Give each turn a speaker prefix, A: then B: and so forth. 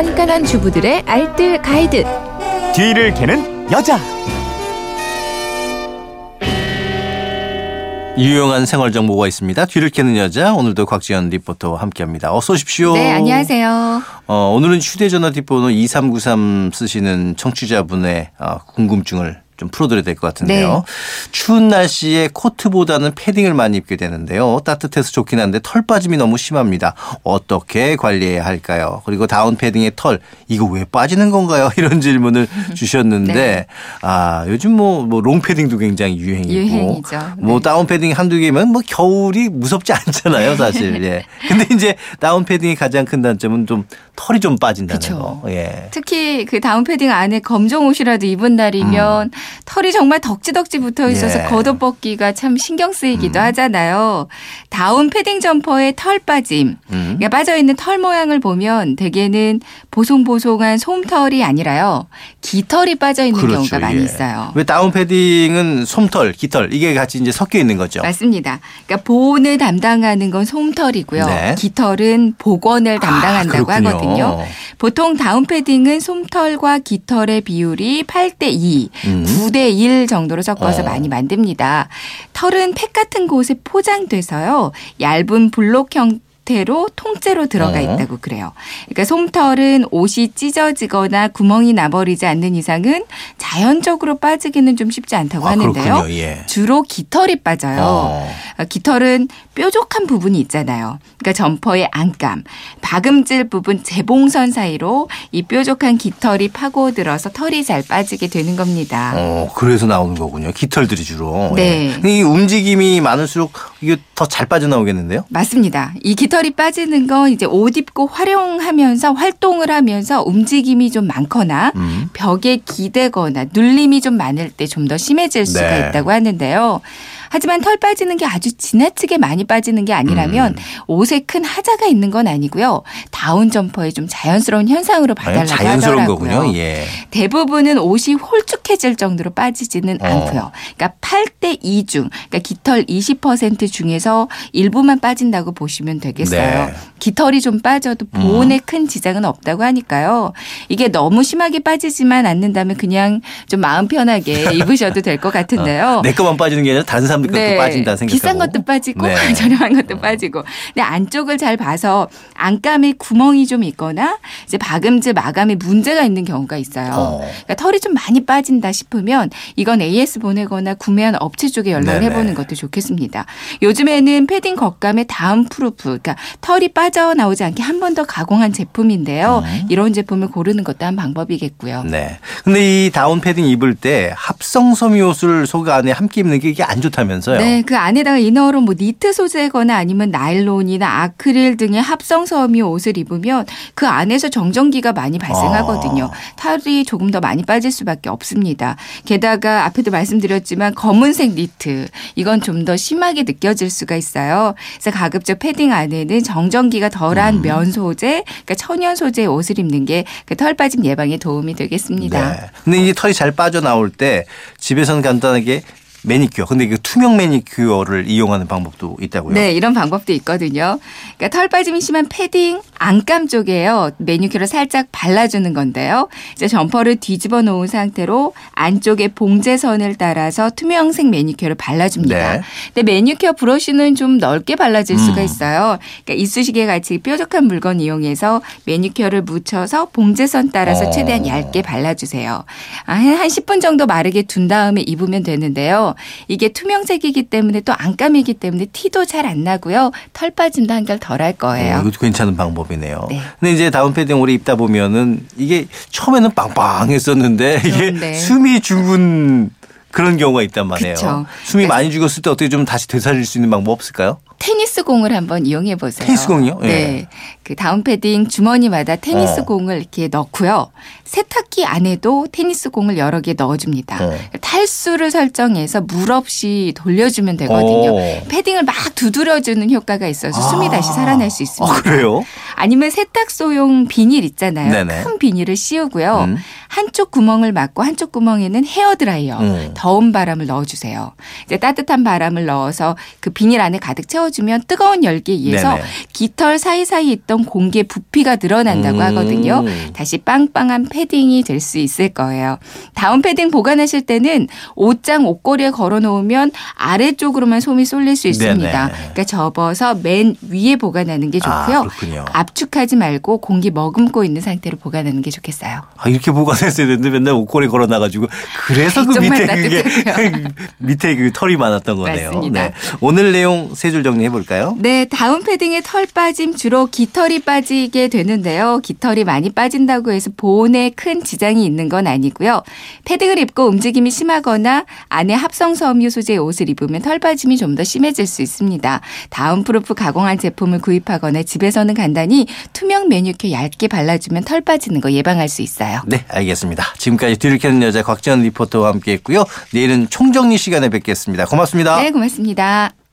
A: 깐깐한 주부들의 알뜰 가이드.
B: 뒤를 캐는 여자.
C: 유용한 생활 정보가 있습니다. 뒤를 캐는 여자 오늘도 곽지연 리포터와 함께합니다. 어서 오십시오.
D: 네, 안녕하세요.
C: 어, 오늘은 휴대전화 뒷번호 2393 쓰시는 청취자분의 어, 궁금증을 좀 풀어드려야 될 것 같은데요.
D: 네.
C: 추운 날씨에 코트보다는 패딩을 많이 입게 되는데요. 따뜻해서 좋긴 한데 털 빠짐이 너무 심합니다. 어떻게 관리해야 할까요? 그리고 다운 패딩의 털 이거 왜 빠지는 건가요? 이런 질문을 주셨는데
D: 네.
C: 아 요즘 뭐, 뭐 롱패딩도 굉장히 유행이고
D: 유행이죠.
C: 뭐
D: 네.
C: 다운 패딩 한두 개면 뭐 겨울이 무섭지 않잖아요, 사실. 예. 근데 이제 다운 패딩이 가장 큰 단점은 좀 털이 좀 빠진다는
D: 그쵸.
C: 거. 예.
D: 특히 그 다운 패딩 안에 검정 옷이라도 입은 날이면 털이 정말 덕지덕지 붙어 있어서
C: 음. 예.
D: 겉옷 벗기가 참 신경 쓰이기도
C: 음.
D: 하잖아요. 다운 패딩 점퍼의 털 빠짐.
C: 음.
D: 그러니까 빠져 있는 털 모양을 보면 대개는 보송보송한 솜털이 아니라요. 깃털이 빠져 있는 경우가 많이
C: 예.
D: 있어요.
C: 왜 다운 패딩은 솜털, 깃털 이게 같이 이제 섞여 있는 거죠.
D: 맞습니다. 그러니까 보온을 담당하는 건 솜털이고요.
C: 네.
D: 깃털은 복원을 담당한다고
C: 아.
D: 하거든요. 보통 다운 패딩은 솜털과 깃털의 비율이 8대 2,
C: 음.
D: 9대 1 정도로 섞어서
C: 어.
D: 많이 만듭니다. 털은 팩 같은 곳에 포장돼서요. 얇은 블록 형태로 통째로 들어가
C: 어.
D: 있다고 그래요. 그러니까 솜털은 옷이 찢어지거나 구멍이 나버리지 않는 이상은 자연적으로 빠지기는 좀 쉽지 않다고
C: 아,
D: 하는데요.
C: 예.
D: 주로 깃털이 빠져요.
C: 어.
D: 어, 깃털은 뾰족한 부분이 있잖아요. 그러니까 점퍼의 안감, 박음질 부분 재봉선 사이로 이 뾰족한 깃털이 파고들어서 털이 잘 빠지게 되는 겁니다.
C: 어, 그래서 나오는 거군요. 깃털들이 주로.
D: 네.
C: 예. 이 움직임이 많을수록 이게 더 잘 빠져나오겠는데요?
D: 맞습니다. 이 깃털이 빠지는 건 이제 옷 입고 활용하면서 활동을 하면서 움직임이 좀 많거나
C: 음.
D: 벽에 기대거나 눌림이 좀 많을 때 좀 더 심해질 수가
C: 네.
D: 있다고 하는데요. 하지만 털 빠지는 게 아주 지나치게 많이 빠지는 게 아니라면
C: 음.
D: 옷에 큰 하자가 있는 건 아니고요. 다운 점퍼의 좀 자연스러운 현상으로 봐달라고
C: 자연스러운
D: 하더라고요.
C: 거군요. 예.
D: 대부분은 옷이 홀쭉해질 정도로 빠지지는
C: 어.
D: 않고요. 그러니까 8대 2 중, 그러니까 깃털 20% 중에서 일부만 빠진다고 보시면 되겠어요.
C: 네. 음.
D: 깃털이 좀 빠져도 보온에 큰 지장은 없다고 하니까요. 이게 너무 심하게 빠지지만 않는다면 그냥 좀 마음 편하게 입으셔도 될 것 같은데요.
C: 내 것만 빠지는 게 아니라 다른 사람 들 것도 빠진다 생각하고.
D: 네. 비싼 것도 빠지고
C: 네.
D: 저렴한 것도 빠지고. 근데 안쪽을 잘 봐서 안감에 구멍이 좀 있거나 이제 박음질 마감에 문제가 있는 경우가 있어요.
C: 어.
D: 그러니까 털이 좀 많이 빠진다 싶으면 이건 AS 보내거나 구매한 업체 쪽에 연락을
C: 네네.
D: 해보는 것도 좋겠습니다. 요즘에는 패딩 겉감의 down proof, 그러니까 털이 빠져나오지 않게 한 번 더 가공한 제품인데요. 이런 제품을 고르는 것도 한 방법이겠고요.
C: 음. 네. 근데 이 다운 패딩 입을 때 합성 섬유 옷을 속 안에 함께 입는 게 이게 안 좋다면 서요?
D: 네, 그 안에다가 이너로 뭐 니트 소재거나 아니면 나일론이나 아크릴 등의 합성 섬유 옷을 입으면 그 안에서 정전기가 많이 발생하거든요.
C: 아.
D: 털이 조금 더 많이 빠질 수밖에 없습니다. 게다가 앞에도 말씀드렸지만 검은색 니트 이건 좀 더 심하게 느껴질 수가 있어요. 그래서 가급적 패딩 안에는 정전기가 덜한
C: 음.
D: 면 소재, 그러니까 천연 소재의 옷을 입는 게그털 빠짐 예방에 도움이 되겠습니다.
C: 네. 근데 이제 털이 잘 빠져나올 때 집에서는 간단하게 매니큐어. 근데 이게 투명 매니큐어를 이용하는 방법도 있다고요?
D: 네, 이런 방법도 있거든요. 그러니까 털 빠짐이 심한 패딩 안감 쪽에요. 매니큐어를 살짝 발라주는 건데요. 이제 점퍼를 뒤집어 놓은 상태로 안쪽에 봉제선을 따라서 투명색 매니큐어를 발라줍니다.
C: 네.
D: 근데 매니큐어 브러쉬는 좀 넓게 발라질 수가
C: 음.
D: 있어요. 그러니까 이쑤시개 같이 뾰족한 물건 이용해서 매니큐어를 묻혀서 봉제선 따라서
C: 어.
D: 최대한 얇게 발라주세요. 아, 한한 10분 정도 마르게 둔 다음에 입으면 되는데요. 이게 투명색이기 때문에 또 안감이기 때문에 티도 잘 안 나고요. 털 빠짐도 한결 덜 할 거예요.
C: 어, 이것도 괜찮은 방법 이네요.
D: 네.
C: 근데 이제 다운 패딩 오래 입다 보면은 이게 처음에는 빵빵했었는데 이게. 숨이 죽은 그런 경우가 있단 말이에요.
D: 그쵸.
C: 숨이
D: 그러니까
C: 많이 죽었을 때 어떻게 좀 다시 되살릴 수 있는 방법 없을까요?
D: 테니스 공을 한번 이용해 보세요.
C: 테니스 공이요? 예.
D: 네. 그 다운 패딩 주머니마다 테니스
C: 어.
D: 공을 이렇게 넣고요. 세탁기 안에도 테니스 공을 여러 개 넣어줍니다.
C: 어.
D: 탈수를 설정해서 물 없이 돌려주면 되거든요.
C: 오.
D: 패딩을 막 두드려주는 효과가 있어서 숨이
C: 아.
D: 다시 살아날 수 있습니다.
C: 아, 그래요?
D: 아니면 세탁소용 비닐 있잖아요.
C: 네네.
D: 큰 비닐을 씌우고요.
C: 음.
D: 한쪽 구멍을 막고 한쪽 구멍에는 헤어드라이어,
C: 음.
D: 더운 바람을 넣어주세요. 이제 따뜻한 바람을 넣어서 그 비닐 안에 가득 채워 주면 씌워주면 뜨거운 열기에 의해서
C: 네네.
D: 깃털 사이사이 있던 공기의 부피가 늘어난다고
C: 음.
D: 하거든요. 다시 빵빵한 패딩이 될 수 있을 거예요. 다운 패딩 보관하실 때는 옷장 옷걸이에 걸어놓으면 아래쪽으로만 솜이 쏠릴 수 있습니다.
C: 네네.
D: 그러니까 접어서 맨 위에 보관하는 게
C: 아,
D: 좋고요.
C: 그렇군요.
D: 압축하지 말고 공기 머금고 있는 상태로 보관하는 게 좋겠어요.
C: 아, 이렇게 보관했어야 되는데 맨날 옷걸이 걸어놔가지고 그래서 그 밑에 그게. 밑에 그 털이 많았던 거네요.
D: 맞습니다.
C: 네. 오늘 내용 세 줄 정리 해 볼까요?
D: 네, 다운 패딩에 털 빠짐 주로 깃털이 빠지게 되는데요. 깃털이 많이 빠진다고 해서 보온에 큰 지장이 있는 건 아니고요. 패딩을 입고 움직임이 심하거나 안에 합성 섬유 소재의 옷을 입으면 털 빠짐이 좀 더 심해질 수 있습니다. down proof 가공한 제품을 구입하거나 집에서는 간단히 투명 매니큐어 얇게 발라주면 털 빠지는 거 예방할 수 있어요.
C: 네, 알겠습니다. 지금까지 뒤를 캐는 여자 곽지연 리포터와 함께했고요. 내일은 총정리 시간에 뵙겠습니다. 고맙습니다.
D: 네, 고맙습니다.